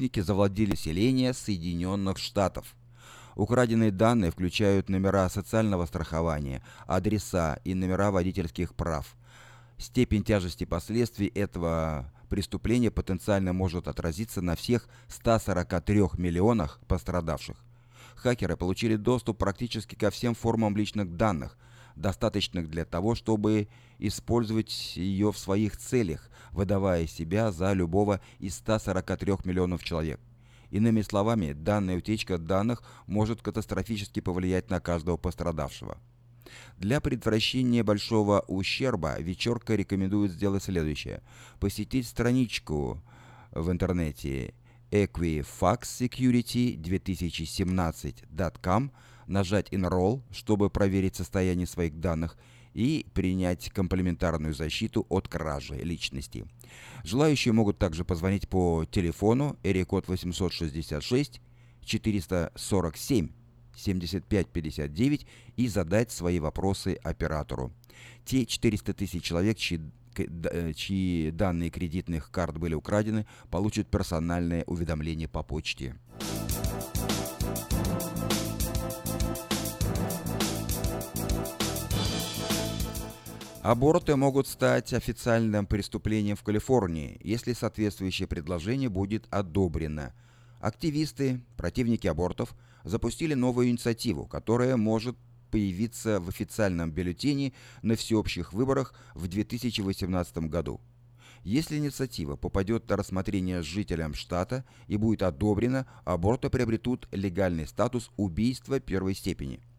преступники завладели селения Соединенных Штатов. Украденные данные включают номера социального страхования, адреса и номера водительских прав. Степень тяжести последствий этого преступления потенциально может отразиться на всех 143 миллионах пострадавших. Хакеры получили доступ практически ко всем формам личных данных, достаточных для того, чтобы использовать ее в своих целях, выдавая себя за любого из 143 миллионов человек. Иными словами, данная утечка данных может катастрофически повлиять на каждого пострадавшего. Для предотвращения большого ущерба вечерка рекомендует сделать следующее. Посетить страничку в интернете equifaxsecurity2017.com, нажать Enroll, чтобы проверить состояние своих данных и принять комплементарную защиту от кражи личности. Желающие могут также позвонить по телефону эрикод 866 447 7559 и задать свои вопросы оператору. Те 400 тысяч человек, чьи, э, чьи данные кредитных карт были украдены, получат персональное уведомление по почте. Аборты могут стать официальным преступлением в Калифорнии, если соответствующее предложение будет одобрено. Активисты, противники абортов, запустили новую инициативу, которая может появиться в официальном бюллетене на всеобщих выборах в 2018 году. Если инициатива попадет на рассмотрение жителям штата и будет одобрена, аборты приобретут легальный статус убийства первой степени –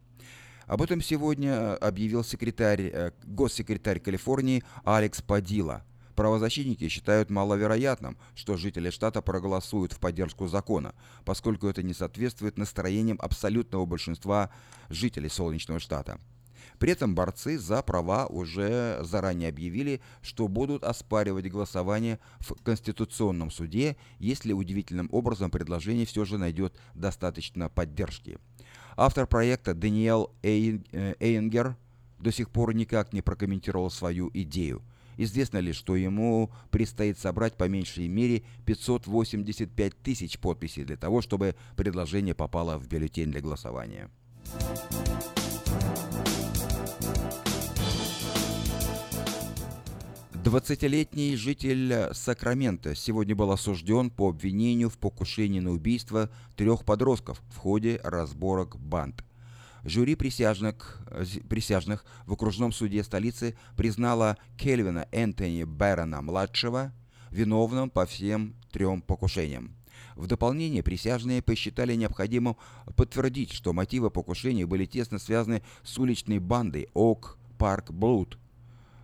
об этом сегодня э, объявил секретарь, э, госсекретарь Калифорнии Алекс Падила. Правозащитники считают маловероятным, что жители штата проголосуют в поддержку закона, поскольку это не соответствует настроениям абсолютного большинства жителей Солнечного штата. При этом борцы за права уже заранее объявили, что будут оспаривать голосование в Конституционном суде, если удивительным образом предложение все же найдет достаточно поддержки. Автор проекта Даниэл э, Эйнгер до сих пор никак не прокомментировал свою идею. Известно ли, что ему предстоит собрать по меньшей мере 585 тысяч подписей для того, чтобы предложение попало в бюллетень для голосования. 20-летний житель Сакрамента сегодня был осужден по обвинению в покушении на убийство трех подростков в ходе разборок банд. Жюри присяжных, присяжных в окружном суде столицы признало Кельвина Энтони Бэрона-младшего виновным по всем трем покушениям. В дополнение присяжные посчитали необходимым подтвердить, что мотивы покушения были тесно связаны с уличной бандой Ок Парк Блуд,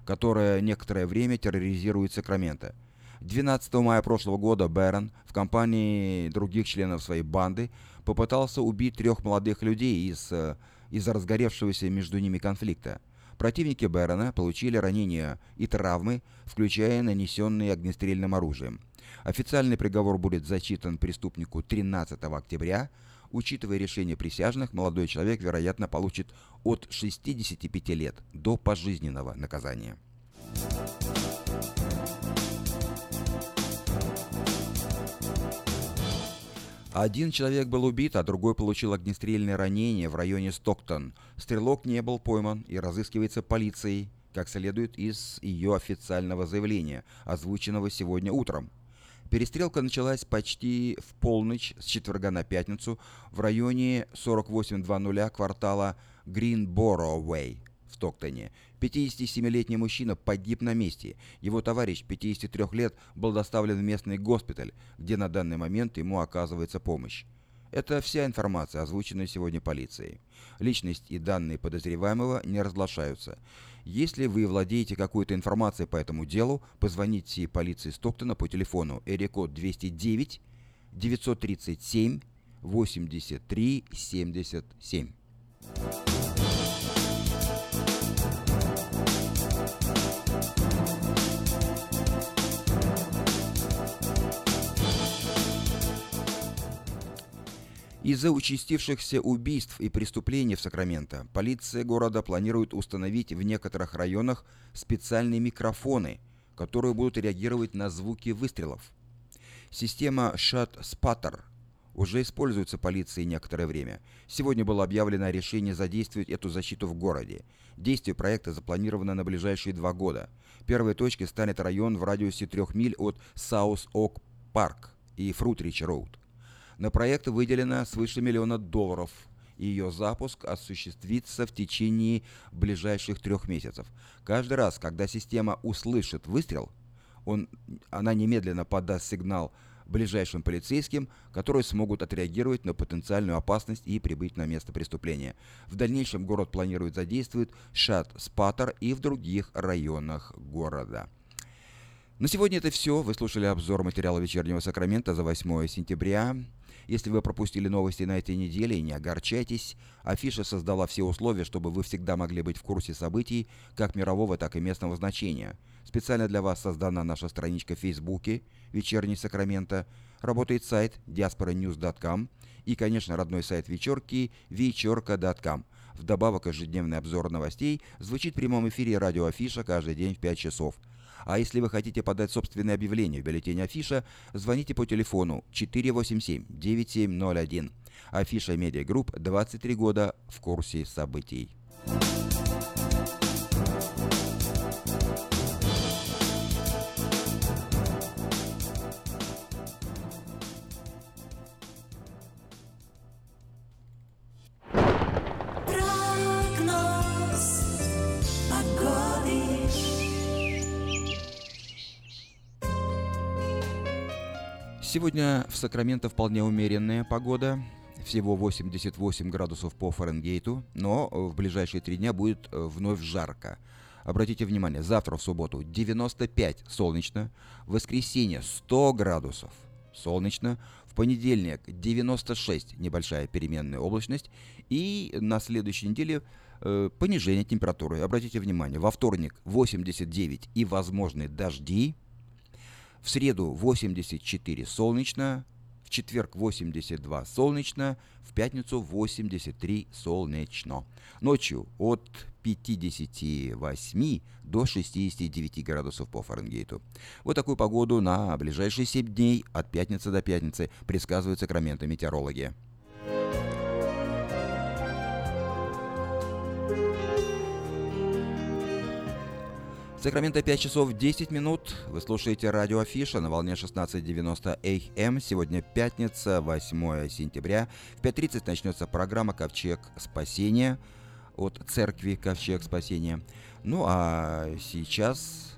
которая некоторое время терроризирует Сакраменто. 12 мая прошлого года Бэрон в компании других членов своей банды попытался убить трех молодых людей из, э, из-за разгоревшегося между ними конфликта. Противники Бэрона получили ранения и травмы, включая нанесенные огнестрельным оружием. Официальный приговор будет зачитан преступнику 13 октября, Учитывая решение присяжных, молодой человек, вероятно, получит от 65 лет до пожизненного наказания. Один человек был убит, а другой получил огнестрельное ранение в районе Стоктон. Стрелок не был пойман и разыскивается полицией, как следует из ее официального заявления, озвученного сегодня утром. Перестрелка началась почти в полночь с четверга на пятницу в районе 4800 квартала Гринборо-Уэй в Токтоне. 57-летний мужчина погиб на месте. Его товарищ, 53 лет, был доставлен в местный госпиталь, где на данный момент ему оказывается помощь. Это вся информация, озвученная сегодня полицией. Личность и данные подозреваемого не разглашаются. Если вы владеете какой-то информацией по этому делу, позвоните полиции Стоктона по телефону Эрикод 209 937 83 77. Из-за участившихся убийств и преступлений в Сакраменто полиция города планирует установить в некоторых районах специальные микрофоны, которые будут реагировать на звуки выстрелов. Система Shut Spatter уже используется полицией некоторое время. Сегодня было объявлено решение задействовать эту защиту в городе. Действие проекта запланировано на ближайшие два года. Первой точкой станет район в радиусе трех миль от Саус-Ок Парк и Фрутрич Роуд. На проект выделено свыше миллиона долларов, ее запуск осуществится в течение ближайших трех месяцев. Каждый раз, когда система услышит выстрел, он, она немедленно подаст сигнал ближайшим полицейским, которые смогут отреагировать на потенциальную опасность и прибыть на место преступления. В дальнейшем город планирует задействовать Шат-Спаттер и в других районах города. На сегодня это все. Вы слушали обзор материала «Вечернего Сакрамента» за 8 сентября. Если вы пропустили новости на этой неделе, не огорчайтесь. Афиша создала все условия, чтобы вы всегда могли быть в курсе событий как мирового, так и местного значения. Специально для вас создана наша страничка в Фейсбуке «Вечерний Сакраменто». Работает сайт diasporanews.com и, конечно, родной сайт вечерки вечерка.com. Вдобавок, ежедневный обзор новостей звучит в прямом эфире радио Афиша каждый день в 5 часов – а если вы хотите подать собственное объявление в бюллетень Афиша, звоните по телефону 487-9701. Афиша Медиа Групп 23 года в курсе событий. Сегодня в Сакраменто вполне умеренная погода, всего 88 градусов по Фаренгейту, но в ближайшие три дня будет э, вновь жарко. Обратите внимание, завтра в субботу 95 солнечно, в воскресенье 100 градусов солнечно, в понедельник 96 небольшая переменная облачность и на следующей неделе э, понижение температуры. Обратите внимание, во вторник 89 и возможны дожди, в среду 84 солнечно, в четверг 82 солнечно, в пятницу 83 солнечно. Ночью от 58 до 69 градусов по Фаренгейту. Вот такую погоду на ближайшие 7 дней от пятницы до пятницы предсказывают сакраменто метеорологи. Сакраменто 5 часов 10 минут. Вы слушаете радио Афиша на волне 16.90 АМ. Эм. Сегодня пятница, 8 сентября. В 5.30 начнется программа «Ковчег спасения» от церкви «Ковчег спасения». Ну а сейчас...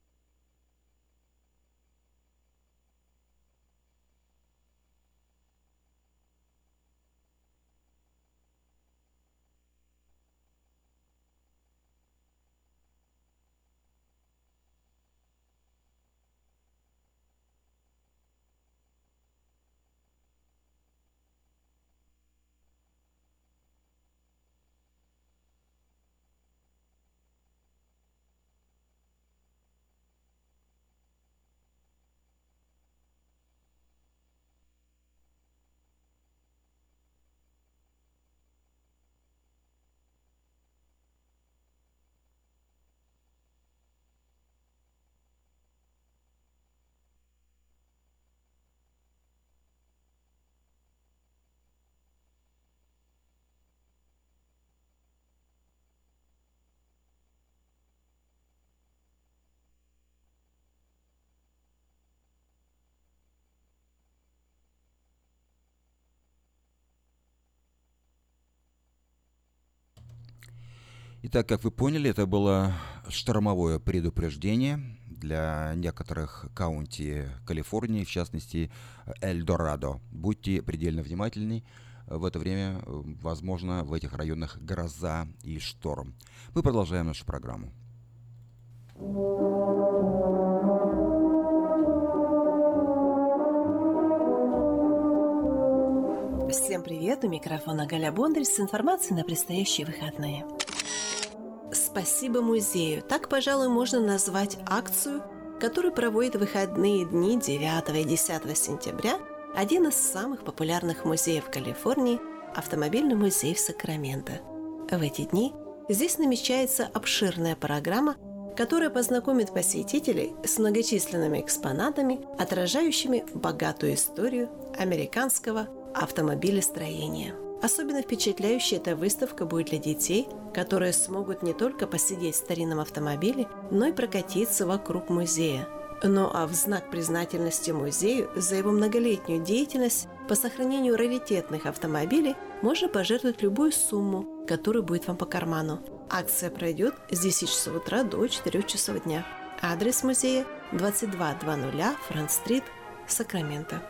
Итак, как вы поняли, это было штормовое предупреждение для некоторых каунти Калифорнии, в частности Эльдорадо. Будьте предельно внимательны. В это время, возможно, в этих районах гроза и шторм. Мы продолжаем нашу программу. Всем привет! У микрофона Галя Бондарь с информацией на предстоящие выходные. «Спасибо музею» – так, пожалуй, можно назвать акцию, которую проводит в выходные дни 9 и 10 сентября один из самых популярных музеев Калифорнии – Автомобильный музей в Сакраменто. В эти дни здесь намечается обширная программа, которая познакомит посетителей с многочисленными экспонатами, отражающими богатую историю американского автомобилестроения. Особенно впечатляющей эта выставка будет для детей, которые смогут не только посидеть в старинном автомобиле, но и прокатиться вокруг музея. Ну а в знак признательности музею за его многолетнюю деятельность по сохранению раритетных автомобилей можно пожертвовать любую сумму, которая будет вам по карману. Акция пройдет с 10 часов утра до 4 часов дня. Адрес музея 2200 Франк-стрит, Сакраменто.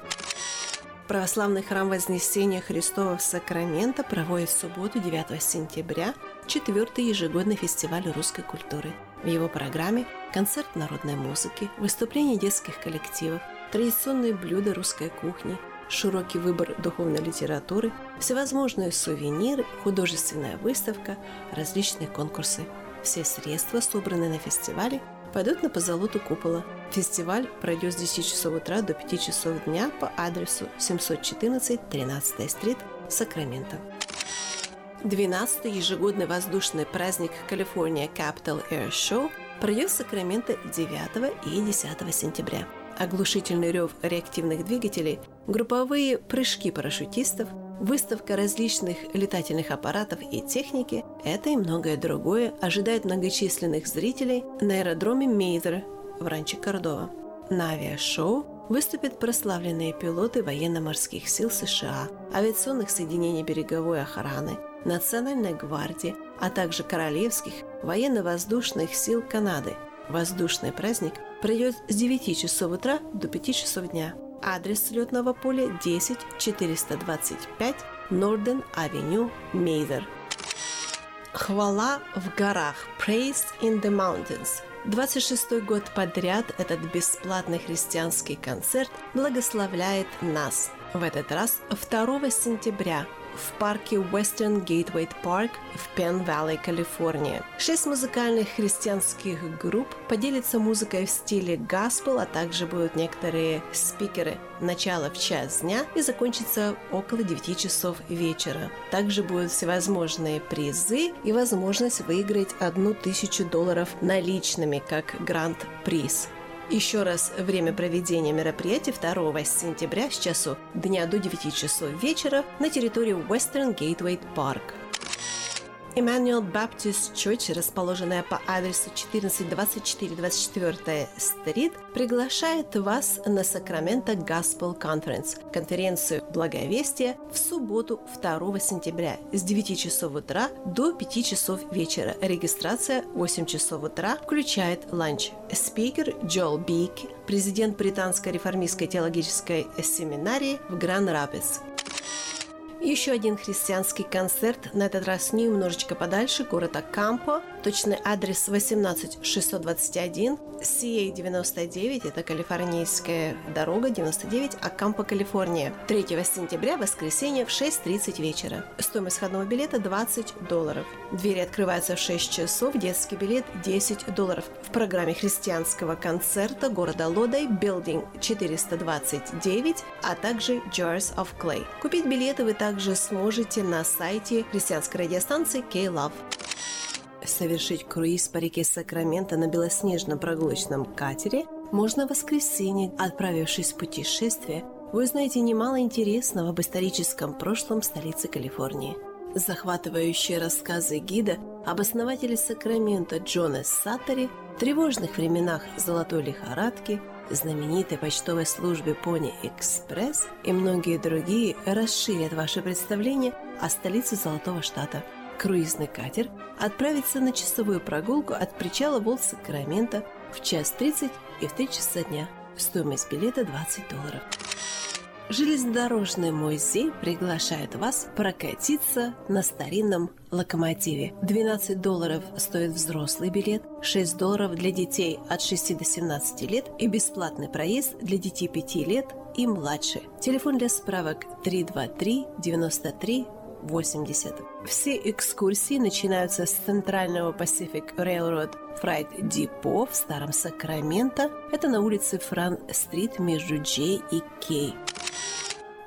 Православный храм Вознесения Христова в Сакраменто проводит в субботу 9 сентября четвертый ежегодный фестиваль русской культуры. В его программе концерт народной музыки, выступления детских коллективов, традиционные блюда русской кухни, широкий выбор духовной литературы, всевозможные сувениры, художественная выставка, различные конкурсы. Все средства, собранные на фестивале, пойдут на позолоту купола. Фестиваль пройдет с 10 часов утра до 5 часов дня по адресу 714 13 стрит, Сакраменто. 12-й ежегодный воздушный праздник California Capital Air Show пройдет в Сакраменто 9 и 10 сентября. Оглушительный рев реактивных двигателей, групповые прыжки парашютистов, выставка различных летательных аппаратов и техники – это и многое другое ожидает многочисленных зрителей на аэродроме Мейдер в ранче Кордова. На авиашоу выступят прославленные пилоты военно-морских сил США, авиационных соединений береговой охраны, Национальной гвардии, а также Королевских военно-воздушных сил Канады. Воздушный праздник пройдет с 9 часов утра до 5 часов дня. Адрес летного поля 10 425 Норден Авеню, Мейдер. Хвала в горах. Praise in the Mountains. 26 год подряд этот бесплатный христианский концерт благословляет нас. В этот раз 2 сентября в парке Western Gateway Park в Пен-Валлей, Калифорния. Шесть музыкальных христианских групп поделятся музыкой в стиле гаспел, а также будут некоторые спикеры. Начало в час дня и закончится около 9 часов вечера. Также будут всевозможные призы и возможность выиграть одну тысячу долларов наличными как гранд-приз. Еще раз, время проведения мероприятия 2 сентября с часу дня до 9 часов вечера на территории Western Gateway Park. Emmanuel Baptist Church, расположенная по адресу 1424-24 стрит, приглашает вас на Сакраменто Gospel Conference, конференцию Благовестия в субботу 2 сентября с 9 часов утра до 5 часов вечера. Регистрация 8 часов утра, включает ланч. Спикер Джол Бик, президент Британской реформистской теологической семинарии в Гран-Рапидс. Еще один христианский концерт, на этот раз немножечко подальше, город Акампо. Точный адрес 18621, CA99, это калифорнийская дорога 99, Акампо, Калифорния. 3 сентября, воскресенье в 6.30 вечера. Стоимость входного билета 20 долларов. Двери открываются в 6 часов, детский билет 10 долларов. В программе христианского концерта города Лодой Building 429, а также Jars of Clay. Купить билеты вы также сможете на сайте христианской радиостанции K-Love. Совершить круиз по реке Сакраменто на белоснежном прогулочном катере можно в воскресенье, отправившись в путешествие, вы узнаете немало интересного об историческом прошлом столицы Калифорнии. Захватывающие рассказы гида об основателе Сакрамента Джона Саттери, тревожных временах золотой лихорадки, знаменитой почтовой службе Пони Экспресс и многие другие расширят ваше представление о столице Золотого Штата – круизный катер отправится на часовую прогулку от причала Волт-Сакрамента в час 30 и в 3 часа дня. Стоимость билета 20 долларов. Железнодорожный музей приглашает вас прокатиться на старинном локомотиве. 12 долларов стоит взрослый билет, 6 долларов для детей от 6 до 17 лет и бесплатный проезд для детей 5 лет и младше. Телефон для справок 323 93 80. Все экскурсии начинаются с центрального Pacific Railroad Freight Depot в Старом Сакраменто. Это на улице Фран-стрит между Джей и Кей.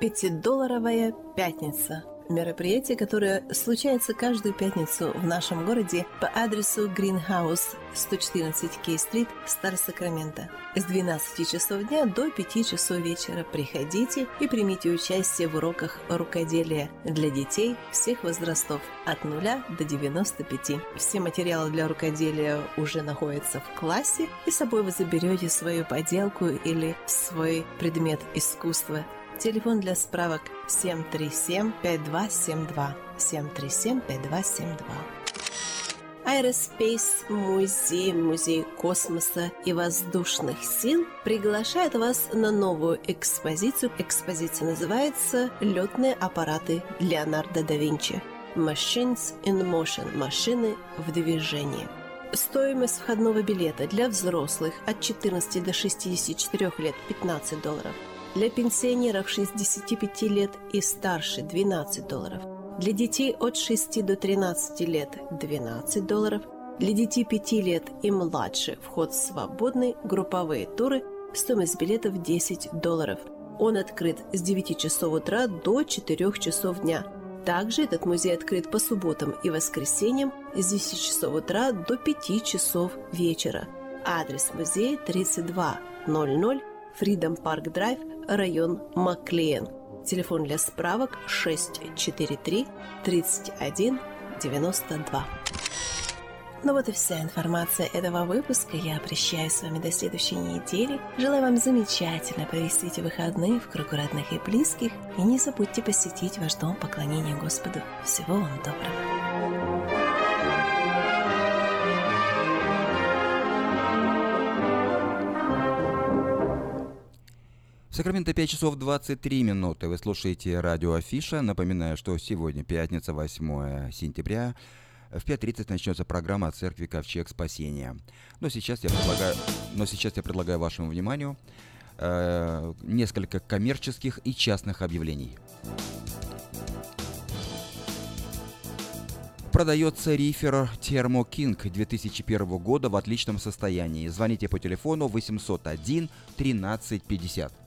Пятидолларовая пятница – мероприятие, которое случается каждую пятницу в нашем городе по адресу Greenhouse 114 Кей-стрит, Стар Сакраменто. С 12 часов дня до 5 часов вечера приходите и примите участие в уроках рукоделия для детей всех возрастов от 0 до 95. Все материалы для рукоделия уже находятся в классе, и с собой вы заберете свою поделку или свой предмет искусства Телефон для справок 737-5272. 737-5272. Aerospace музей, музей космоса и воздушных сил приглашает вас на новую экспозицию. Экспозиция называется «Летные аппараты Леонардо да Винчи». Machines in Motion – машины в движении. Стоимость входного билета для взрослых от 14 до 64 лет – 15 долларов – для пенсионеров 65 лет и старше 12 долларов. Для детей от 6 до 13 лет 12 долларов. Для детей 5 лет и младше вход свободный, групповые туры, стоимость билетов 10 долларов. Он открыт с 9 часов утра до 4 часов дня. Также этот музей открыт по субботам и воскресеньям с 10 часов утра до 5 часов вечера. Адрес музея 3200 Freedom Park Drive, район Маклиен. Телефон для справок 643 31 92. Ну вот и вся информация этого выпуска. Я прощаюсь с вами до следующей недели. Желаю вам замечательно провести эти выходные в кругу родных и близких. И не забудьте посетить ваш дом поклонения Господу. Всего вам доброго. В Сакраменто 5 часов 23 минуты. Вы слушаете радио Афиша. Напоминаю, что сегодня пятница, 8 сентября. В 5.30 начнется программа церкви Ковчег Спасения. Но сейчас я предлагаю, но сейчас я предлагаю вашему вниманию э, несколько коммерческих и частных объявлений. Продается рифер Thermo King 2001 года в отличном состоянии. Звоните по телефону 801 1350.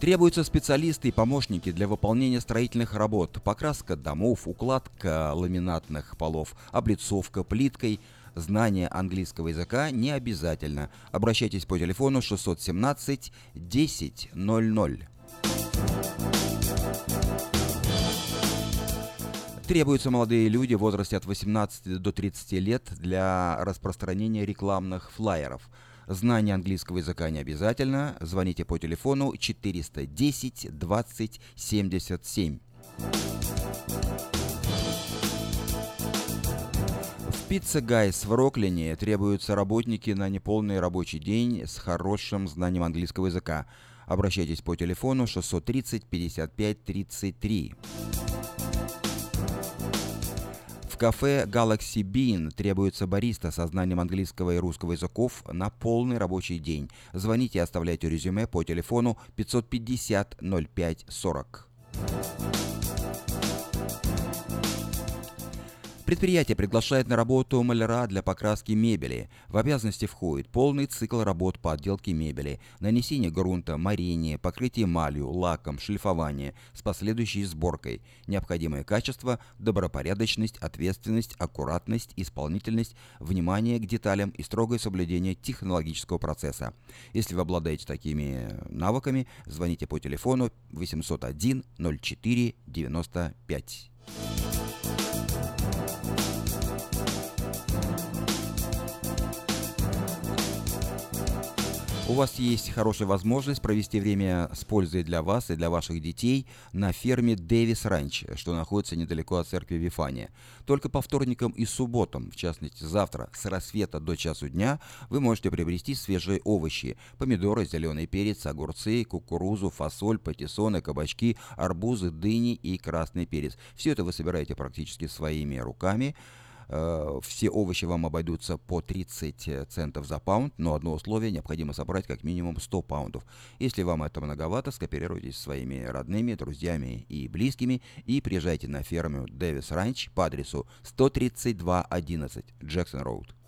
Требуются специалисты и помощники для выполнения строительных работ. Покраска домов, укладка ламинатных полов, облицовка плиткой. Знание английского языка не обязательно. Обращайтесь по телефону 617 1000. Требуются молодые люди в возрасте от 18 до 30 лет для распространения рекламных флаеров. Знание английского языка не обязательно. Звоните по телефону 410 20 77. В Пицца Гайс в Роклине требуются работники на неполный рабочий день с хорошим знанием английского языка. Обращайтесь по телефону 630 55 33. Кафе Galaxy Bean требуется бариста со знанием английского и русского языков на полный рабочий день. Звоните и оставляйте резюме по телефону 550 05 40. Предприятие приглашает на работу маляра для покраски мебели. В обязанности входит полный цикл работ по отделке мебели, нанесение грунта, морение, покрытие эмалью, лаком, шлифование с последующей сборкой. Необходимое качество – добропорядочность, ответственность, аккуратность, исполнительность, внимание к деталям и строгое соблюдение технологического процесса. Если вы обладаете такими навыками, звоните по телефону 801 04 95. У вас есть хорошая возможность провести время с пользой для вас и для ваших детей на ферме Дэвис Ранч, что находится недалеко от церкви Вифания. Только по вторникам и субботам, в частности завтра, с рассвета до часу дня, вы можете приобрести свежие овощи, помидоры, зеленый перец, огурцы, кукурузу, фасоль, патиссоны, кабачки, арбузы, дыни и красный перец. Все это вы собираете практически своими руками. Э, все овощи вам обойдутся по 30 центов за паунд, но одно условие – необходимо собрать как минимум 100 паундов. Если вам это многовато, скооперируйтесь с своими родными, друзьями и близкими и приезжайте на ферму Дэвис Ранч по адресу 13211 Джексон Роуд.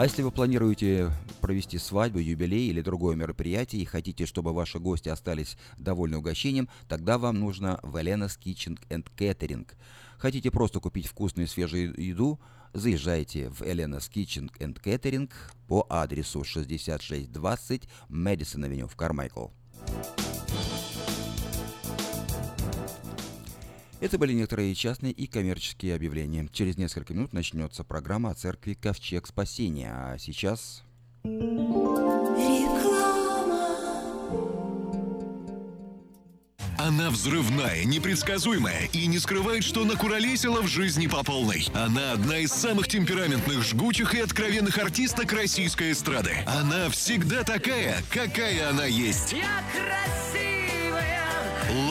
А если вы планируете провести свадьбу, юбилей или другое мероприятие и хотите, чтобы ваши гости остались довольны угощением, тогда вам нужно Valena's Kitchen and Catering. Хотите просто купить вкусную свежую еду, заезжайте в Elena's Kitchen and Catering по адресу 6620 Мэдисон Авеню в Кармайкл. Это были некоторые частные и коммерческие объявления. Через несколько минут начнется программа о церкви Ковчег Спасения. А сейчас... Она взрывная, непредсказуемая и не скрывает, что накуролесила в жизни по полной. Она одна из самых темпераментных, жгучих и откровенных артисток российской эстрады. Она всегда такая, какая она есть. Я красивая,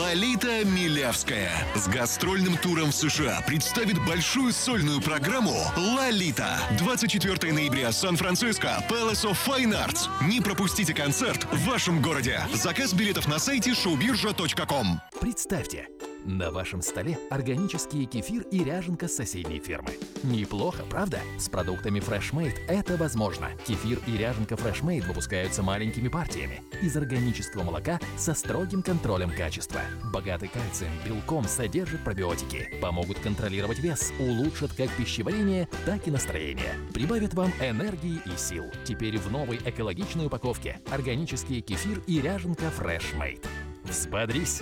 Лолита Милявская с гастрольным туром в США представит большую сольную программу «Лолита». 24 ноября, Сан-Франциско, Palace of Fine Arts. Не пропустите концерт в вашем городе. Заказ билетов на сайте showbirja.com. Представьте, на вашем столе органический кефир и ряженка с соседней фермы. Неплохо, правда? С продуктами FreshMade это возможно. Кефир и ряженка FreshMade выпускаются маленькими партиями из органического молока со строгим контролем качества. Богатый кальцием, белком содержит пробиотики, помогут контролировать вес, улучшат как пищеварение, так и настроение. Прибавят вам энергии и сил. Теперь в новой экологичной упаковке органический кефир и ряженка FreshMade. Взбодрись!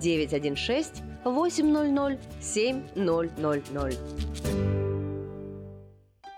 916 800 7000.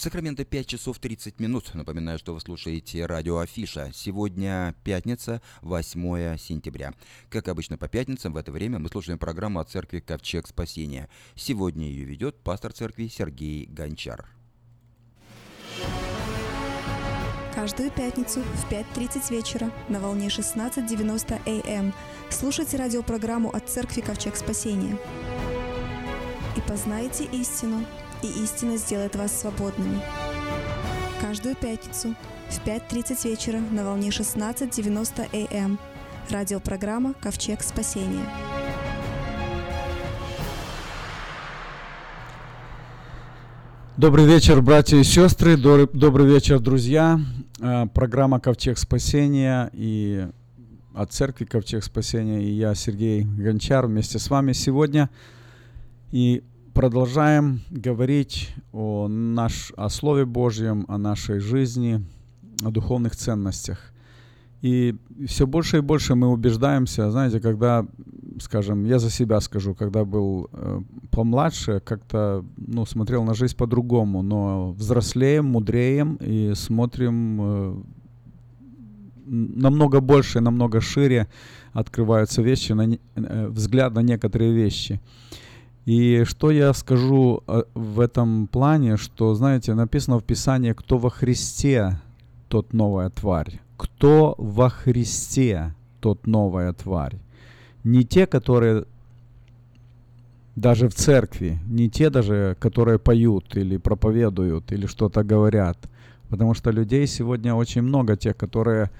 Сакраменто 5 часов 30 минут. Напоминаю, что вы слушаете радио Афиша. Сегодня пятница, 8 сентября. Как обычно по пятницам в это время мы слушаем программу о церкви Ковчег Спасения. Сегодня ее ведет пастор церкви Сергей Гончар. Каждую пятницу в 5.30 вечера на волне 16.90 АМ слушайте радиопрограмму от церкви Ковчег Спасения. И познайте истину, и истина сделает вас свободными. Каждую пятницу в 5.30 вечера на волне 16.90 АМ. Радиопрограмма «Ковчег спасения». Добрый вечер, братья и сестры, добрый вечер, друзья. Э, программа «Ковчег спасения» и от церкви «Ковчег спасения» и я, Сергей Гончар, вместе с вами сегодня. И продолжаем говорить о, наш, о Слове Божьем, о нашей жизни, о духовных ценностях. И все больше и больше мы убеждаемся, знаете, когда, скажем, я за себя скажу, когда был э, помладше, как-то, ну, смотрел на жизнь по-другому, но взрослеем, мудреем и смотрим э, намного больше, намного шире открываются вещи, на, э, взгляд на некоторые вещи. И что я скажу э, в этом плане, что, знаете, написано в Писании, кто во Христе, тот новая тварь. Кто во Христе, тот новая тварь. Не те, которые даже в церкви, не те даже, которые поют или проповедуют или что-то говорят. Потому что людей сегодня очень много тех, которые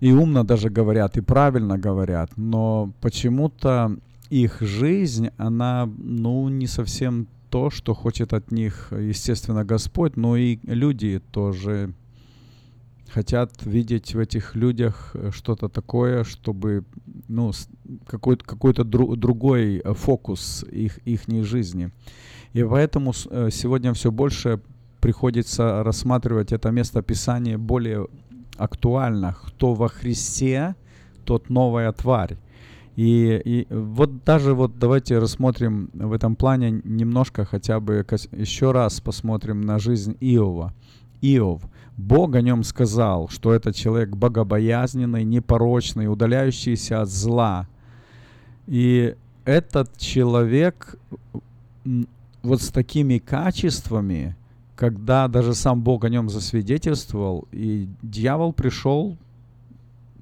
и умно даже говорят, и правильно говорят, но почему-то их жизнь, она, ну, не совсем то, что хочет от них, естественно, Господь, но и люди тоже хотят видеть в этих людях э, что-то такое, чтобы ну, какой-то, какой-то дру, другой фокус их, их жизни. И поэтому э, сегодня все больше приходится рассматривать это место Писания более актуально. Кто во Христе, тот новая тварь. И, и вот даже вот давайте рассмотрим в этом плане немножко хотя бы еще раз посмотрим на жизнь Иова. Иов. Бог о нем сказал, что это человек богобоязненный, непорочный, удаляющийся от зла. И этот человек вот с такими качествами, когда даже сам Бог о нем засвидетельствовал, и дьявол пришел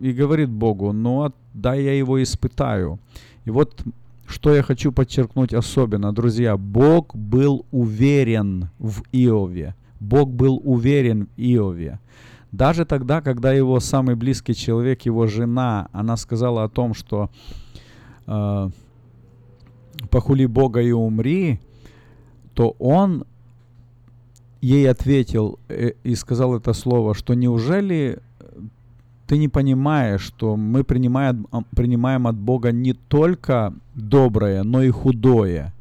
и говорит Богу, ну, дай я его испытаю. И вот что я хочу подчеркнуть особенно, друзья, Бог был уверен в Иове. Бог был уверен в Иове. Даже тогда, когда его самый близкий человек, его жена, она сказала о том, что э, «похули Бога и умри», то он ей ответил э, и сказал это слово, что неужели ты не понимаешь, что мы принимаем, принимаем от Бога не только доброе, но и худое.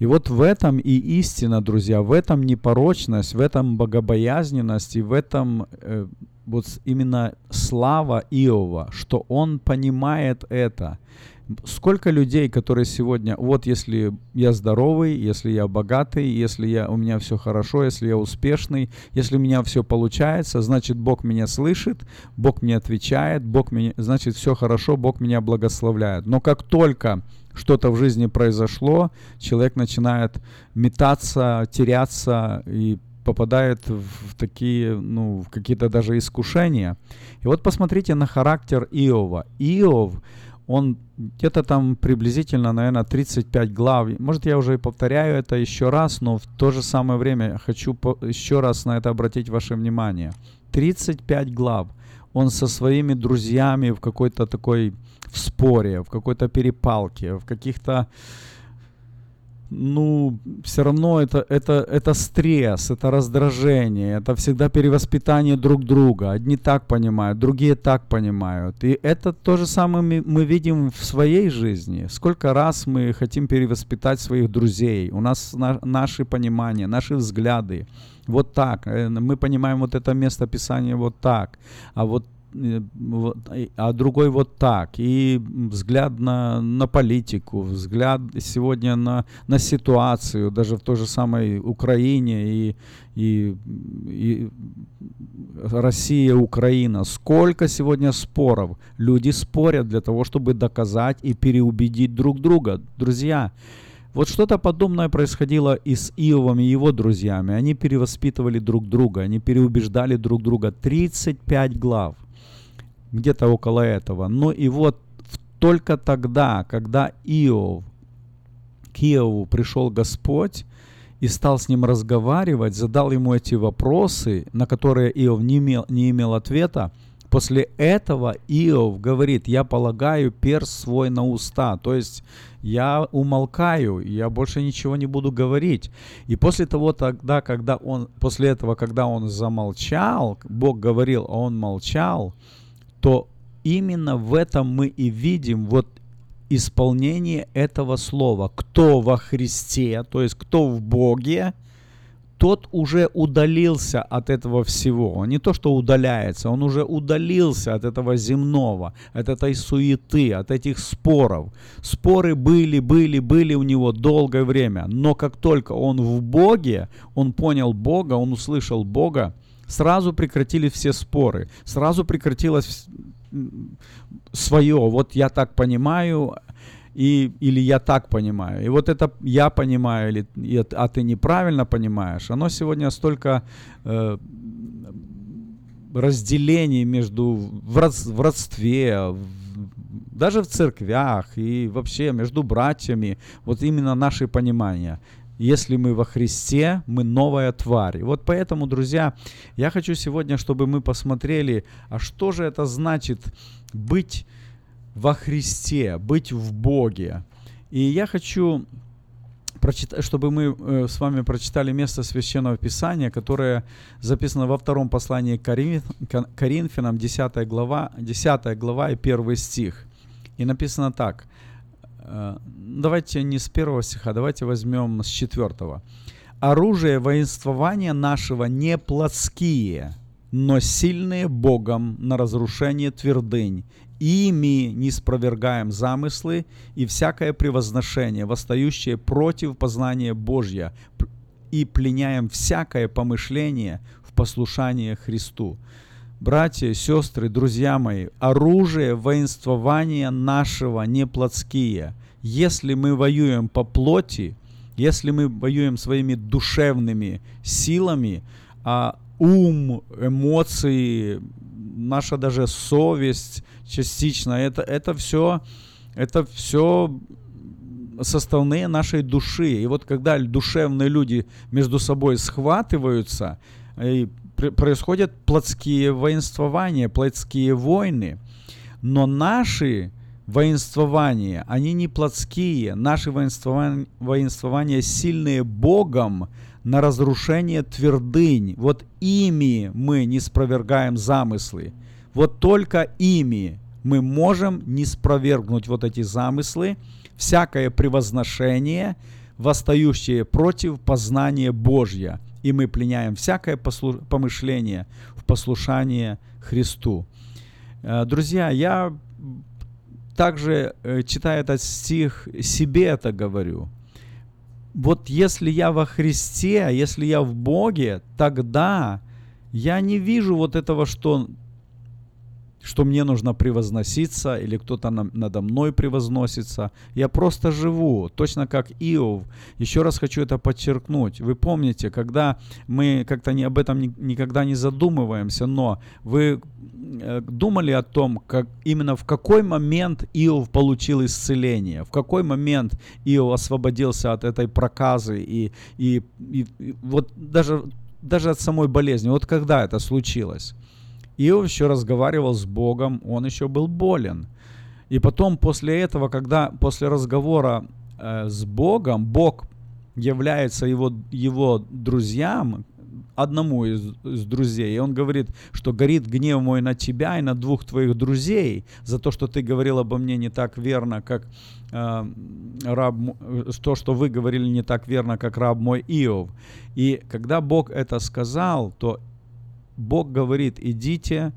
И вот в этом и истина, друзья, в этом непорочность, в этом богобоязненность и в этом э, вот именно слава Иова, что он понимает это. Сколько людей, которые сегодня, вот если я здоровый, если я богатый, если я, у меня все хорошо, если я успешный, если у меня все получается, значит Бог меня слышит, Бог мне отвечает, Бог меня, значит все хорошо, Бог меня благословляет. Но как только что-то в жизни произошло, человек начинает метаться, теряться и попадает в такие, ну, в какие-то даже искушения. И вот посмотрите на характер Иова. Иов, он где-то там приблизительно, наверное, 35 глав. Может, я уже и повторяю это еще раз, но в то же самое время хочу еще раз на это обратить ваше внимание. 35 глав. Он со своими друзьями в какой-то такой в споре, в какой-то перепалке, в каких-то ну, все равно это, это, это стресс, это раздражение, это всегда перевоспитание друг друга. Одни так понимают, другие так понимают. И это то же самое мы, видим в своей жизни. Сколько раз мы хотим перевоспитать своих друзей. У нас на, наши понимания, наши взгляды. Вот так. Э, мы понимаем вот это место Писания вот так. А вот а другой вот так. И взгляд на, на политику, взгляд сегодня на, на ситуацию, даже в той же самой Украине и, и, и Россия, Украина. Сколько сегодня споров. Люди спорят для того, чтобы доказать и переубедить друг друга. Друзья, вот что-то подобное происходило и с Иовом и его друзьями. Они перевоспитывали друг друга, они переубеждали друг друга. 35 глав где-то около этого. Но и вот только тогда, когда Иов, к Иову пришел Господь и стал с ним разговаривать, задал ему эти вопросы, на которые Иов не имел, не имел ответа, после этого Иов говорит, я полагаю перст свой на уста, то есть я умолкаю, я больше ничего не буду говорить. И после того, тогда, когда он, после этого, когда он замолчал, Бог говорил, а он молчал, то именно в этом мы и видим вот исполнение этого слова. Кто во Христе, то есть кто в Боге, тот уже удалился от этого всего. Он не то, что удаляется, он уже удалился от этого земного, от этой суеты, от этих споров. Споры были, были, были у него долгое время, но как только он в Боге, он понял Бога, он услышал Бога, сразу прекратили все споры, сразу прекратилось свое, вот я так понимаю, и, или я так понимаю. И вот это я понимаю, или, а ты неправильно понимаешь, оно сегодня столько э, разделений между в, род, в родстве, даже в церквях и вообще между братьями, вот именно наши понимания. Если мы во Христе, мы новая тварь. И вот поэтому, друзья, я хочу сегодня, чтобы мы посмотрели, а что же это значит быть во Христе, быть в Боге. И я хочу чтобы мы э, с вами прочитали место Священного Писания, которое записано во втором послании к Коринфянам, 10 глава, 10 глава и 1 стих. И написано так. Э, давайте не с первого стиха, давайте возьмем с четвертого. «Оружие воинствования нашего не плотские, но сильные Богом на разрушение твердынь ими не спровергаем замыслы и всякое превозношение, восстающее против познания Божья, и пленяем всякое помышление в послушание Христу. Братья, сестры, друзья мои, оружие воинствования нашего не плотские. Если мы воюем по плоти, если мы воюем своими душевными силами, а ум, эмоции, наша даже совесть частично, это, это все, это все составные нашей души. И вот когда душевные люди между собой схватываются, и происходят плотские воинствования, плотские войны. Но наши воинствования, они не плотские. Наши воинствования, воинствования сильные Богом, на разрушение твердынь. Вот ими мы не спровергаем замыслы. Вот только ими мы можем не спровергнуть вот эти замыслы, всякое превозношение, восстающее против познания Божья. И мы пленяем всякое послу- помышление в послушание Христу. Э, друзья, я также, э, читая этот стих, себе это говорю – вот если я во Христе, если я в Боге, тогда я не вижу вот этого, что что мне нужно превозноситься или кто-то на, надо мной превозносится. Я просто живу, точно как Иов. Еще раз хочу это подчеркнуть. Вы помните, когда мы как-то не, об этом ни, никогда не задумываемся, но вы э, думали о том, как именно в какой момент Иов получил исцеление, в какой момент Иов освободился от этой проказы и, и, и, и вот даже, даже от самой болезни. Вот когда это случилось? Иов еще разговаривал с Богом, он еще был болен. И потом после этого, когда после разговора э, с Богом, Бог является его, его друзьям, одному из, из друзей, и он говорит, что горит гнев мой на тебя и на двух твоих друзей за то, что ты говорил обо мне не так верно, как э, раб, то, что вы говорили не так верно, как раб мой Иов. И когда Бог это сказал, то Бог говорит, идите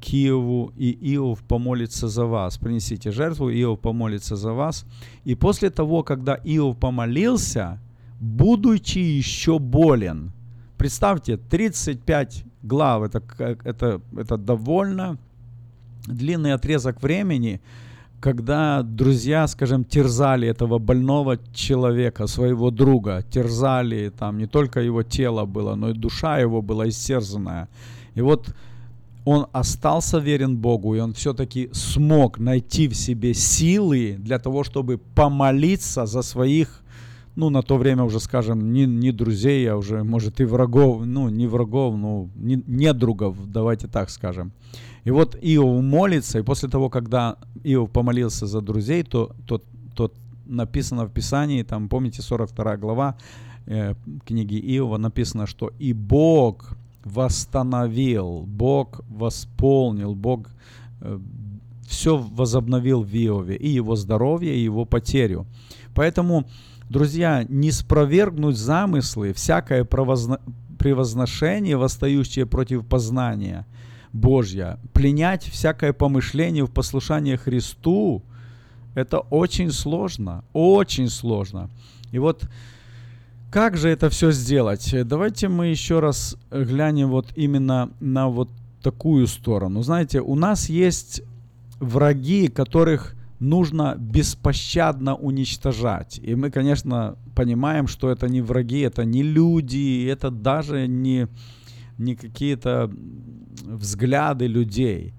к Иову, и Иов помолится за вас. Принесите жертву, Иов помолится за вас. И после того, когда Иов помолился, будучи еще болен, представьте, 35 глав, это, это, это довольно длинный отрезок времени, когда друзья, скажем, терзали этого больного человека, своего друга, терзали, там не только его тело было, но и душа его была истерзанная. И вот он остался верен Богу, и он все-таки смог найти в себе силы для того, чтобы помолиться за своих, ну, на то время уже, скажем, не, не друзей, а уже, может, и врагов, ну, не врагов, ну, не, не другов, давайте так скажем. И вот Иов молится, и после того, когда Иов помолился за друзей, то, то, то написано в Писании, там, помните, 42 глава э, книги Иова, написано, что «И Бог восстановил, Бог восполнил, Бог э, все возобновил в Иове, и его здоровье, и его потерю». Поэтому, друзья, не спровергнуть замыслы, всякое превозношение, восстающее против познания – Божья. Пленять всякое помышление в послушание Христу, это очень сложно, очень сложно. И вот как же это все сделать? Давайте мы еще раз глянем вот именно на вот такую сторону. Знаете, у нас есть враги, которых нужно беспощадно уничтожать. И мы, конечно, понимаем, что это не враги, это не люди, это даже не, не какие-то взгляды людей.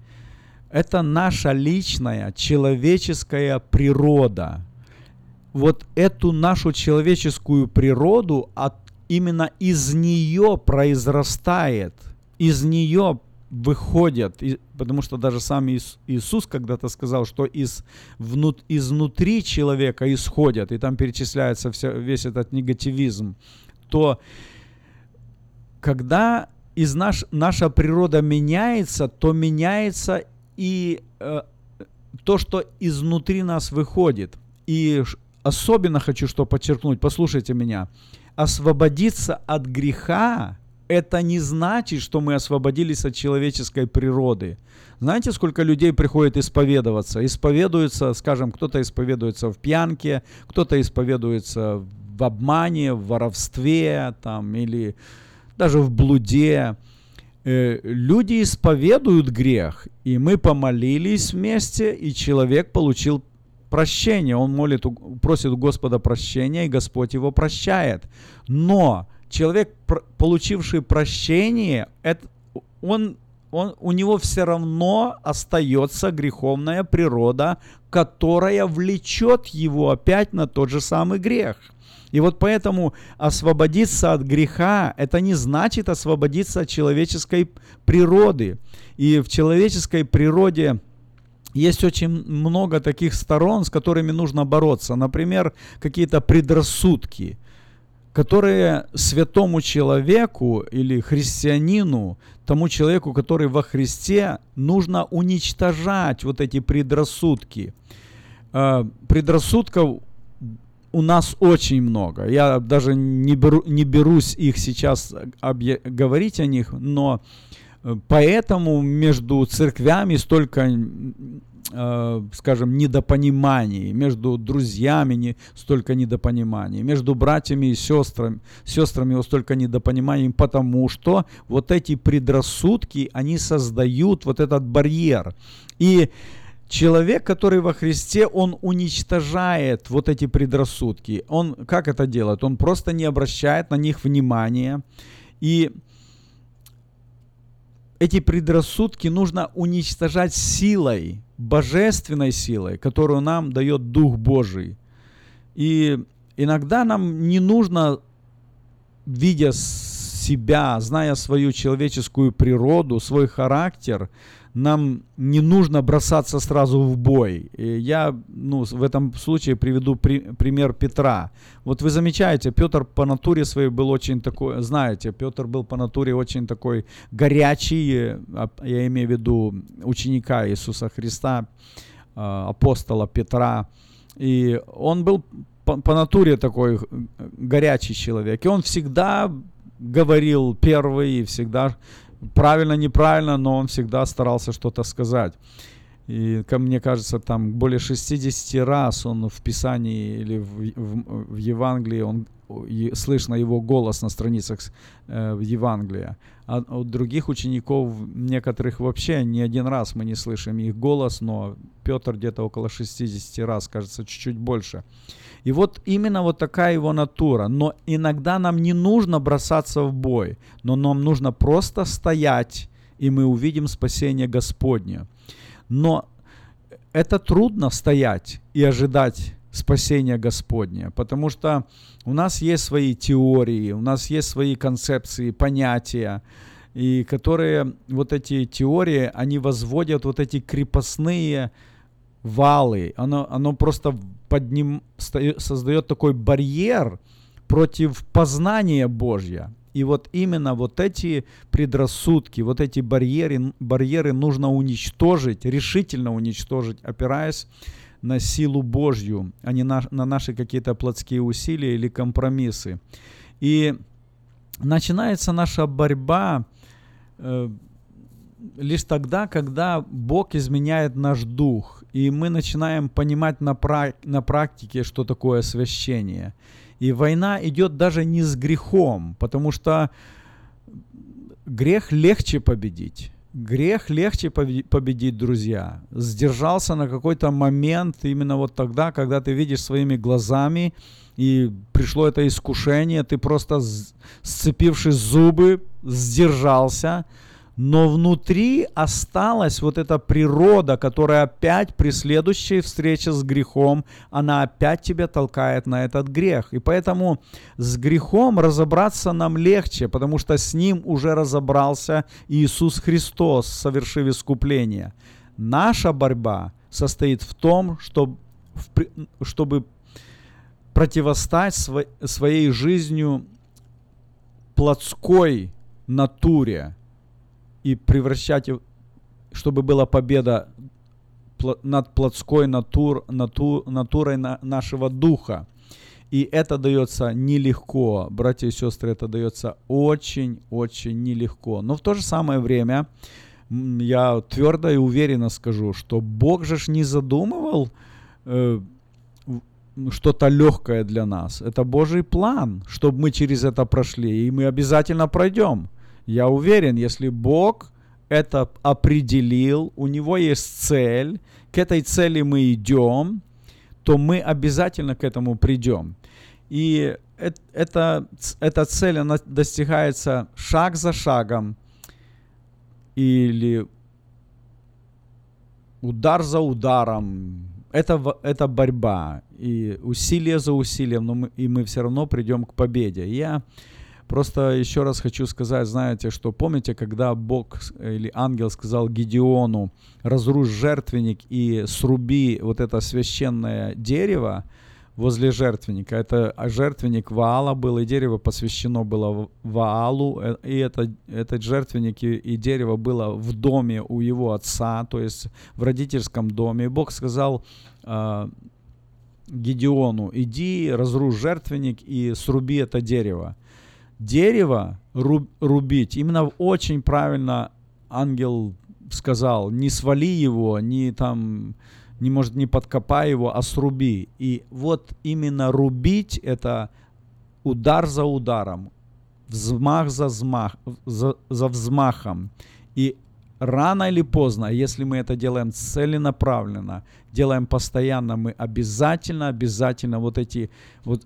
Это наша личная человеческая природа. вот эту нашу человеческую природу, от, именно из нее произрастает, из нее выходят, и, потому что даже сам Иисус когда-то сказал, что из, внут, изнутри человека исходят, и там перечисляется вся, весь этот негативизм, то когда из наш, наша природа меняется, то меняется и э, то, что изнутри нас выходит. И особенно хочу что подчеркнуть, послушайте меня, освободиться от греха это не значит, что мы освободились от человеческой природы. Знаете, сколько людей приходит исповедоваться? Исповедуются, скажем, кто-то исповедуется в пьянке, кто-то исповедуется в обмане, в воровстве там, или даже в блуде. Э, люди исповедуют грех, и мы помолились вместе, и человек получил прощение. Он молит, просит у Господа прощения, и Господь его прощает. Но человек, получивший прощение, это, он, он, у него все равно остается греховная природа, которая влечет его опять на тот же самый грех. И вот поэтому освободиться от греха, это не значит освободиться от человеческой природы. И в человеческой природе есть очень много таких сторон, с которыми нужно бороться. Например, какие-то предрассудки – которые святому человеку или христианину, тому человеку, который во Христе, нужно уничтожать вот эти предрассудки. Э, предрассудков у нас очень много. Я даже не, беру, не берусь их сейчас говорить о них, но э, поэтому между церквями столько э, скажем, недопониманий, между друзьями не, столько недопониманий, между братьями и сестрами, сестрами вот столько недопониманий, потому что вот эти предрассудки, они создают вот этот барьер. И человек, который во Христе, он уничтожает вот эти предрассудки. Он как это делает? Он просто не обращает на них внимания. И эти предрассудки нужно уничтожать силой, божественной силой, которую нам дает Дух Божий. И иногда нам не нужно, видя себя, зная свою человеческую природу, свой характер, нам не нужно бросаться сразу в бой. Я ну, в этом случае приведу при, пример Петра. Вот вы замечаете, Петр по натуре своей был очень такой, знаете, Петр был по натуре очень такой горячий, а, я имею в виду ученика Иисуса Христа, а, апостола Петра. И он был по, по натуре такой горячий человек. И он всегда говорил первый, и всегда правильно, неправильно, но он всегда старался что-то сказать. И, как мне кажется, там более 60 раз он в Писании или в, в, в Евангелии, он, слышно его голос на страницах э, Евангелия. А у других учеников, некоторых вообще не один раз мы не слышим их голос, но Петр где-то около 60 раз, кажется, чуть-чуть больше. И вот именно вот такая его натура. Но иногда нам не нужно бросаться в бой, но нам нужно просто стоять, и мы увидим спасение Господне. Но это трудно стоять и ожидать спасения Господня, потому что у нас есть свои теории, у нас есть свои концепции, понятия, и которые вот эти теории, они возводят вот эти крепостные валы, оно, оно просто подним, создает такой барьер против познания Божья. И вот именно вот эти предрассудки, вот эти барьеры, барьеры нужно уничтожить, решительно уничтожить, опираясь на силу Божью, а не на, на наши какие-то плотские усилия или компромиссы. И начинается наша борьба э, лишь тогда, когда Бог изменяет наш дух, и мы начинаем понимать на, пра- на практике, что такое освящение. И война идет даже не с грехом, потому что грех легче победить. Грех легче победить, друзья. Сдержался на какой-то момент, именно вот тогда, когда ты видишь своими глазами, и пришло это искушение, ты просто, сцепившись зубы, сдержался – но внутри осталась вот эта природа, которая опять при следующей встрече с грехом, она опять тебя толкает на этот грех. И поэтому с грехом разобраться нам легче, потому что с ним уже разобрался Иисус Христос, совершив искупление. Наша борьба состоит в том, чтобы, чтобы противостать своей жизнью плотской натуре, и превращать, чтобы была победа над плотской натур, натур, натурой на, нашего духа. И это дается нелегко, братья и сестры, это дается очень-очень нелегко. Но в то же самое время я твердо и уверенно скажу, что Бог же не задумывал э, что-то легкое для нас. Это Божий план, чтобы мы через это прошли, и мы обязательно пройдем. Я уверен, если Бог это определил, у него есть цель, к этой цели мы идем, то мы обязательно к этому придем. И это, эта цель, она достигается шаг за шагом или удар за ударом. Это, это борьба и усилие за усилием, но мы, и мы все равно придем к победе. Я Просто еще раз хочу сказать, знаете, что помните, когда Бог или ангел сказал Гедеону, разрушь жертвенник и сруби вот это священное дерево возле жертвенника. Это жертвенник Ваала был, и дерево посвящено было Ваалу, э, и это, этот жертвенник и, и дерево было в доме у его отца, то есть в родительском доме. И Бог сказал э, Гедеону, иди, разрушь жертвенник и сруби это дерево дерево рубить, именно очень правильно ангел сказал, не свали его, не там, не может не подкопай его, а сруби. И вот именно рубить это удар за ударом, взмах за, взмах, за, за взмахом. И рано или поздно, если мы это делаем целенаправленно, делаем постоянно, мы обязательно, обязательно вот эти вот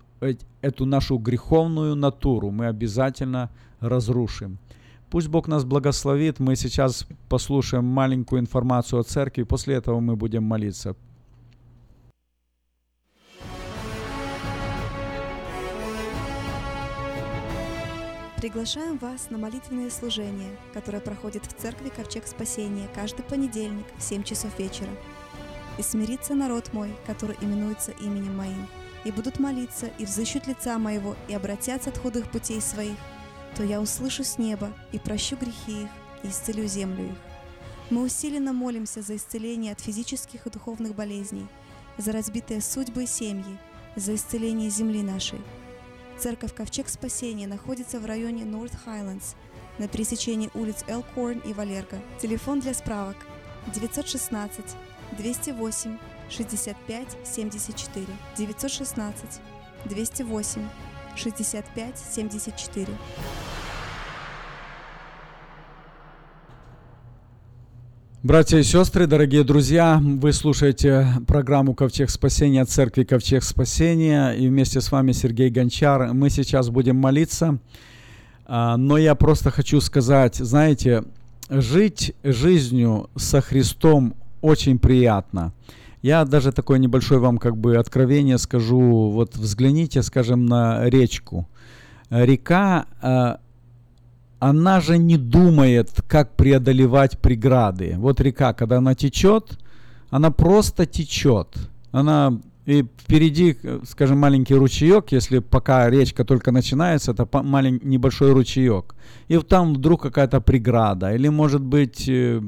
эту нашу греховную натуру мы обязательно разрушим. Пусть Бог нас благословит. Мы сейчас послушаем маленькую информацию о церкви. После этого мы будем молиться. Приглашаем вас на молитвенное служение, которое проходит в церкви Ковчег Спасения каждый понедельник в 7 часов вечера. «И смирится народ мой, который именуется именем моим, и будут молиться, и взыщут лица моего, и обратятся от худых путей своих, то я услышу с неба и прощу грехи их, и исцелю землю их. Мы усиленно молимся за исцеление от физических и духовных болезней, за разбитые судьбы и семьи, за исцеление земли нашей. Церковь Ковчег Спасения находится в районе North Highlands на пересечении улиц Элкорн и Валерго. Телефон для справок 916 208 65 74 916 208 65 74. Братья и сестры, дорогие друзья, вы слушаете программу «Ковчег спасения» церкви «Ковчег спасения» и вместе с вами Сергей Гончар. Мы сейчас будем молиться, а, но я просто хочу сказать, знаете, жить жизнью со Христом очень приятно – я даже такое небольшое вам как бы откровение скажу. Вот взгляните, скажем, на речку. Река, э, она же не думает, как преодолевать преграды. Вот река, когда она течет, она просто течет. Она и впереди, скажем, маленький ручеек, если пока речка только начинается, это маленький небольшой ручеек. И там вдруг какая-то преграда, или может быть э,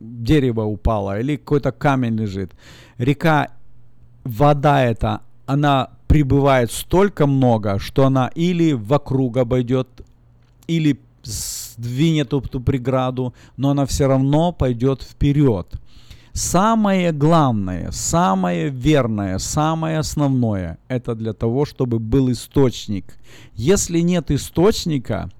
дерево упало, или какой-то камень лежит. Река, вода эта, она прибывает столько много, что она или вокруг обойдет, или сдвинет эту преграду, но она все равно пойдет вперед. Самое главное, самое верное, самое основное – это для того, чтобы был источник. Если нет источника,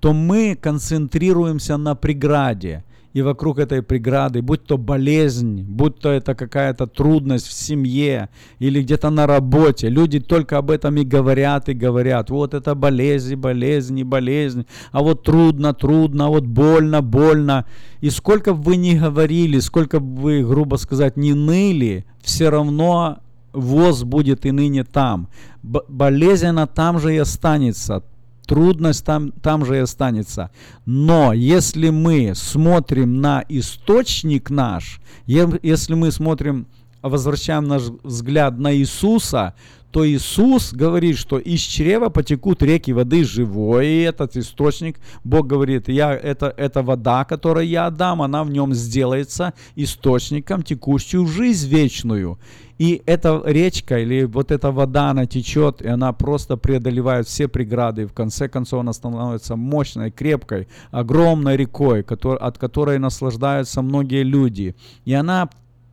то мы концентрируемся на преграде. И вокруг этой преграды, будь то болезнь, будь то это какая-то трудность в семье или где-то на работе, люди только об этом и говорят, и говорят, вот это болезнь, болезнь, болезнь, а вот трудно, трудно, а вот больно, больно. И сколько бы вы ни говорили, сколько бы вы, грубо сказать, не ныли, все равно воз будет и ныне там. Б- болезнь, она там же и останется трудность там, там же и останется. Но если мы смотрим на источник наш, если мы смотрим, возвращаем наш взгляд на Иисуса, то Иисус говорит, что из чрева потекут реки воды живой, и этот источник, Бог говорит, я, это, это вода, которую я отдам, она в нем сделается источником, текущую жизнь вечную. И эта речка или вот эта вода, она течет, и она просто преодолевает все преграды. И в конце концов она становится мощной, крепкой, огромной рекой, от которой наслаждаются многие люди. И она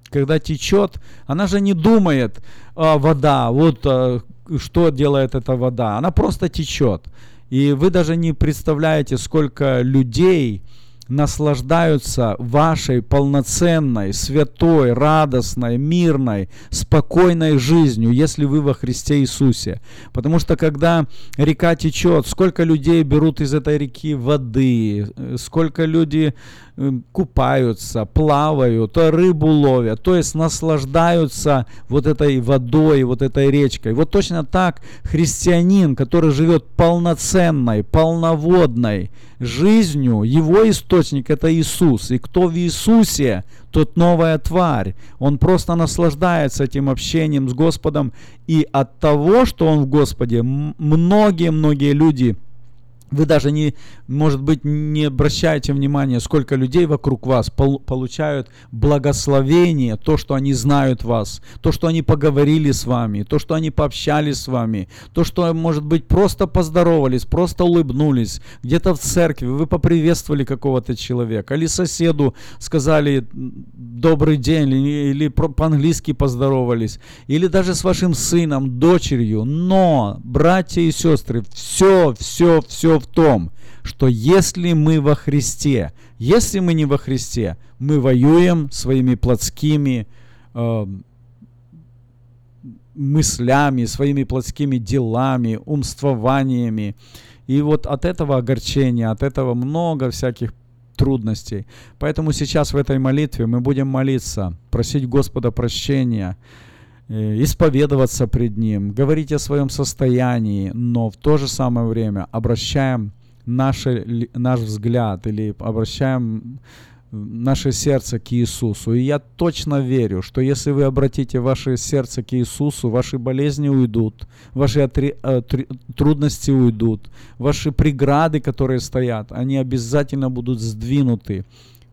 когда течет, она же не думает, а, вода, вот а, что делает эта вода. Она просто течет. И вы даже не представляете, сколько людей наслаждаются вашей полноценной, святой, радостной, мирной, спокойной жизнью, если вы во Христе Иисусе. Потому что когда река течет, сколько людей берут из этой реки воды, э, сколько люди купаются, плавают, рыбу ловят, то есть наслаждаются вот этой водой, вот этой речкой. Вот точно так христианин, который живет полноценной, полноводной жизнью, его источник это Иисус. И кто в Иисусе, тот новая тварь. Он просто наслаждается этим общением с Господом. И от того, что он в Господе, многие-многие люди – вы даже не, может быть, не обращаете внимания, сколько людей вокруг вас пол, получают благословение, то, что они знают вас, то, что они поговорили с вами, то, что они пообщались с вами, то, что, может быть, просто поздоровались, просто улыбнулись, где-то в церкви вы поприветствовали какого-то человека, или соседу сказали добрый день, или, или по-английски поздоровались, или даже с вашим сыном, дочерью. Но, братья и сестры, все, все, все в том, что если мы во Христе, если мы не во Христе, мы воюем своими плотскими э, мыслями, своими плотскими делами, умствованиями. И вот от этого огорчения, от этого много всяких трудностей. Поэтому сейчас в этой молитве мы будем молиться, просить Господа прощения, исповедоваться пред Ним, говорить о своем состоянии, но в то же самое время обращаем наше, наш взгляд или обращаем наше сердце к Иисусу. И я точно верю, что если вы обратите ваше сердце к Иисусу, ваши болезни уйдут, ваши отри, э, трудности уйдут, ваши преграды, которые стоят, они обязательно будут сдвинуты.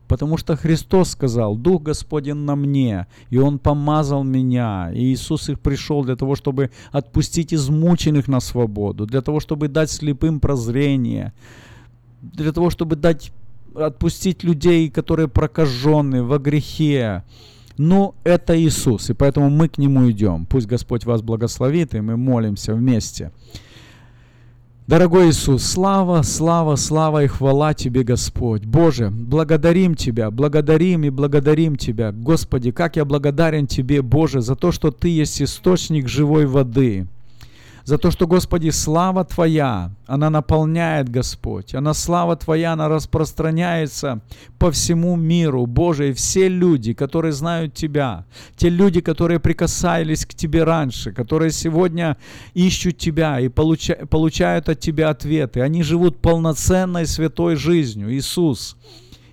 Потому что Христос сказал, Дух Господень на мне, и Он помазал меня. И Иисус их пришел для того, чтобы отпустить измученных на свободу, для того, чтобы дать слепым прозрение, для того, чтобы дать, отпустить людей, которые прокаженные во грехе. Ну, это Иисус, и поэтому мы к Нему идем. Пусть Господь вас благословит, и мы молимся вместе. Дорогой Иисус, слава, слава, слава и хвала Тебе, Господь. Боже, благодарим Тебя, благодарим и благодарим Тебя. Господи, как я благодарен Тебе, Боже, за то, что Ты есть источник живой воды за то, что, Господи, слава Твоя, она наполняет, Господь, она слава Твоя, она распространяется по всему миру, Боже, и все люди, которые знают Тебя, те люди, которые прикасались к Тебе раньше, которые сегодня ищут Тебя и получа- получают от Тебя ответы, они живут полноценной святой жизнью, Иисус.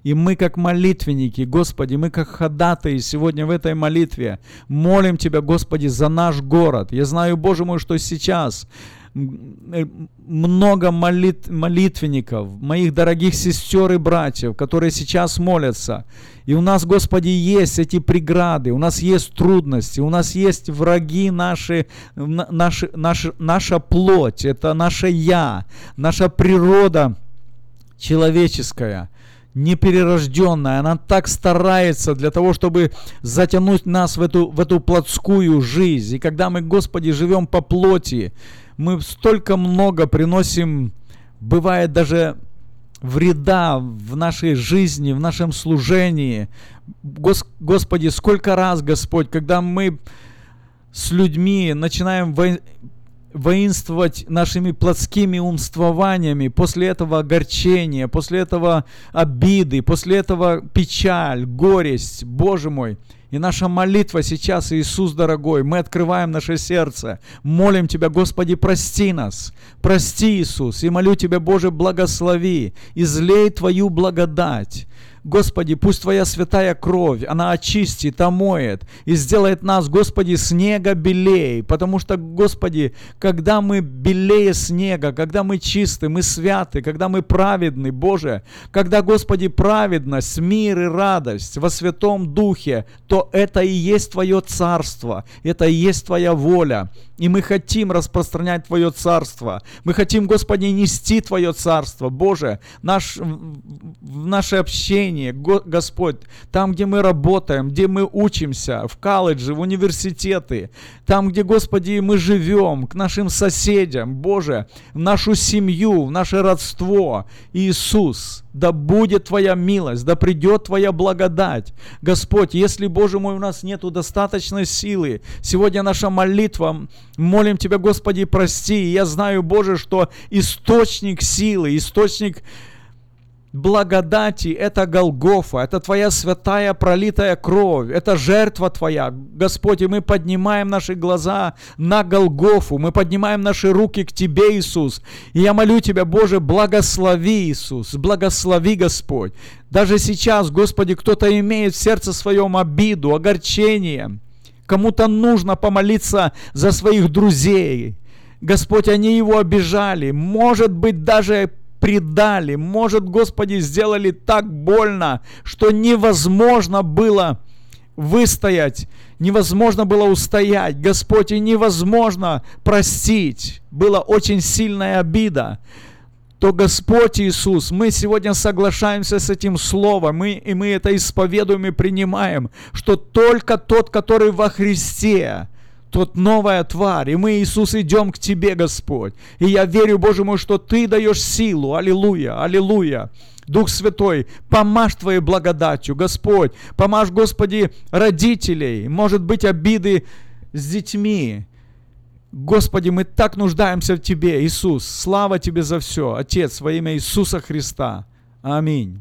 И мы как молитвенники, Господи, мы как ходатаи сегодня в этой молитве молим Тебя, Господи, за наш город. Я знаю, Боже мой, что сейчас э, много молит, молитвенников, моих дорогих сестер и братьев, которые сейчас молятся. И у нас, Господи, есть эти преграды, у нас есть трудности, у нас есть враги наши, наши, наши, наша плоть, это наше «я», наша природа человеческая неперерожденная, она так старается для того, чтобы затянуть нас в эту, в эту плотскую жизнь. И когда мы, Господи, живем по плоти, мы столько много приносим, бывает даже вреда в нашей жизни, в нашем служении. Гос, Господи, сколько раз, Господь, когда мы с людьми начинаем воинствовать нашими плотскими умствованиями, после этого огорчения, после этого обиды, после этого печаль, горесть, Боже мой – и наша молитва сейчас, Иисус дорогой, мы открываем наше сердце, молим Тебя, Господи, прости нас, прости, Иисус, и молю Тебя, Боже, благослови, излей Твою благодать, Господи, пусть Твоя святая кровь, она очистит, омоет и сделает нас, Господи, снега белей. Потому что, Господи, когда мы белее снега, когда мы чисты, мы святы, когда мы праведны, Боже, когда, Господи, праведность, мир и радость во Святом Духе, то это и есть Твое Царство, это и есть Твоя воля. И мы хотим распространять Твое Царство. Мы хотим, Господи, нести Твое Царство. Боже, наш, в наше общение, Господь, там, где мы работаем, где мы учимся, в колледже, в университеты, там, где, Господи, мы живем, к нашим соседям, Боже, в нашу семью, в наше родство. Иисус, да будет Твоя милость, да придет Твоя благодать. Господь, если, Боже мой, у нас нету достаточной силы, сегодня наша молитва, молим Тебя, Господи, прости. я знаю, Боже, что источник силы, источник благодати – это Голгофа, это Твоя святая пролитая кровь, это жертва Твоя. Господь, и мы поднимаем наши глаза на Голгофу, мы поднимаем наши руки к Тебе, Иисус. И я молю Тебя, Боже, благослови, Иисус, благослови, Господь. Даже сейчас, Господи, кто-то имеет в сердце своем обиду, огорчение, кому-то нужно помолиться за своих друзей. Господь, они его обижали, может быть, даже предали, может, Господи, сделали так больно, что невозможно было выстоять, невозможно было устоять, Господь, и невозможно простить. Была очень сильная обида. То Господь Иисус, мы сегодня соглашаемся с этим словом, мы, и мы это исповедуем и принимаем, что только тот, который во Христе, тот новая тварь. И мы, Иисус, идем к Тебе, Господь. И я верю, Боже мой, что Ты даешь силу. Аллилуйя, аллилуйя. Дух Святой, помажь Твоей благодатью, Господь. Помажь, Господи, родителей. Может быть, обиды с детьми. Господи, мы так нуждаемся в Тебе, Иисус. Слава Тебе за все, Отец, во имя Иисуса Христа. Аминь.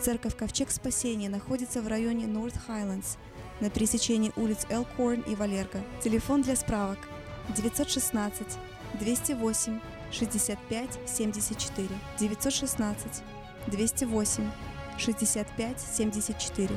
Церковь Ковчег Спасения находится в районе North Highlands на пересечении улиц Элкорн и Валерго. Телефон для справок 916 208 65 74 916 208 65 74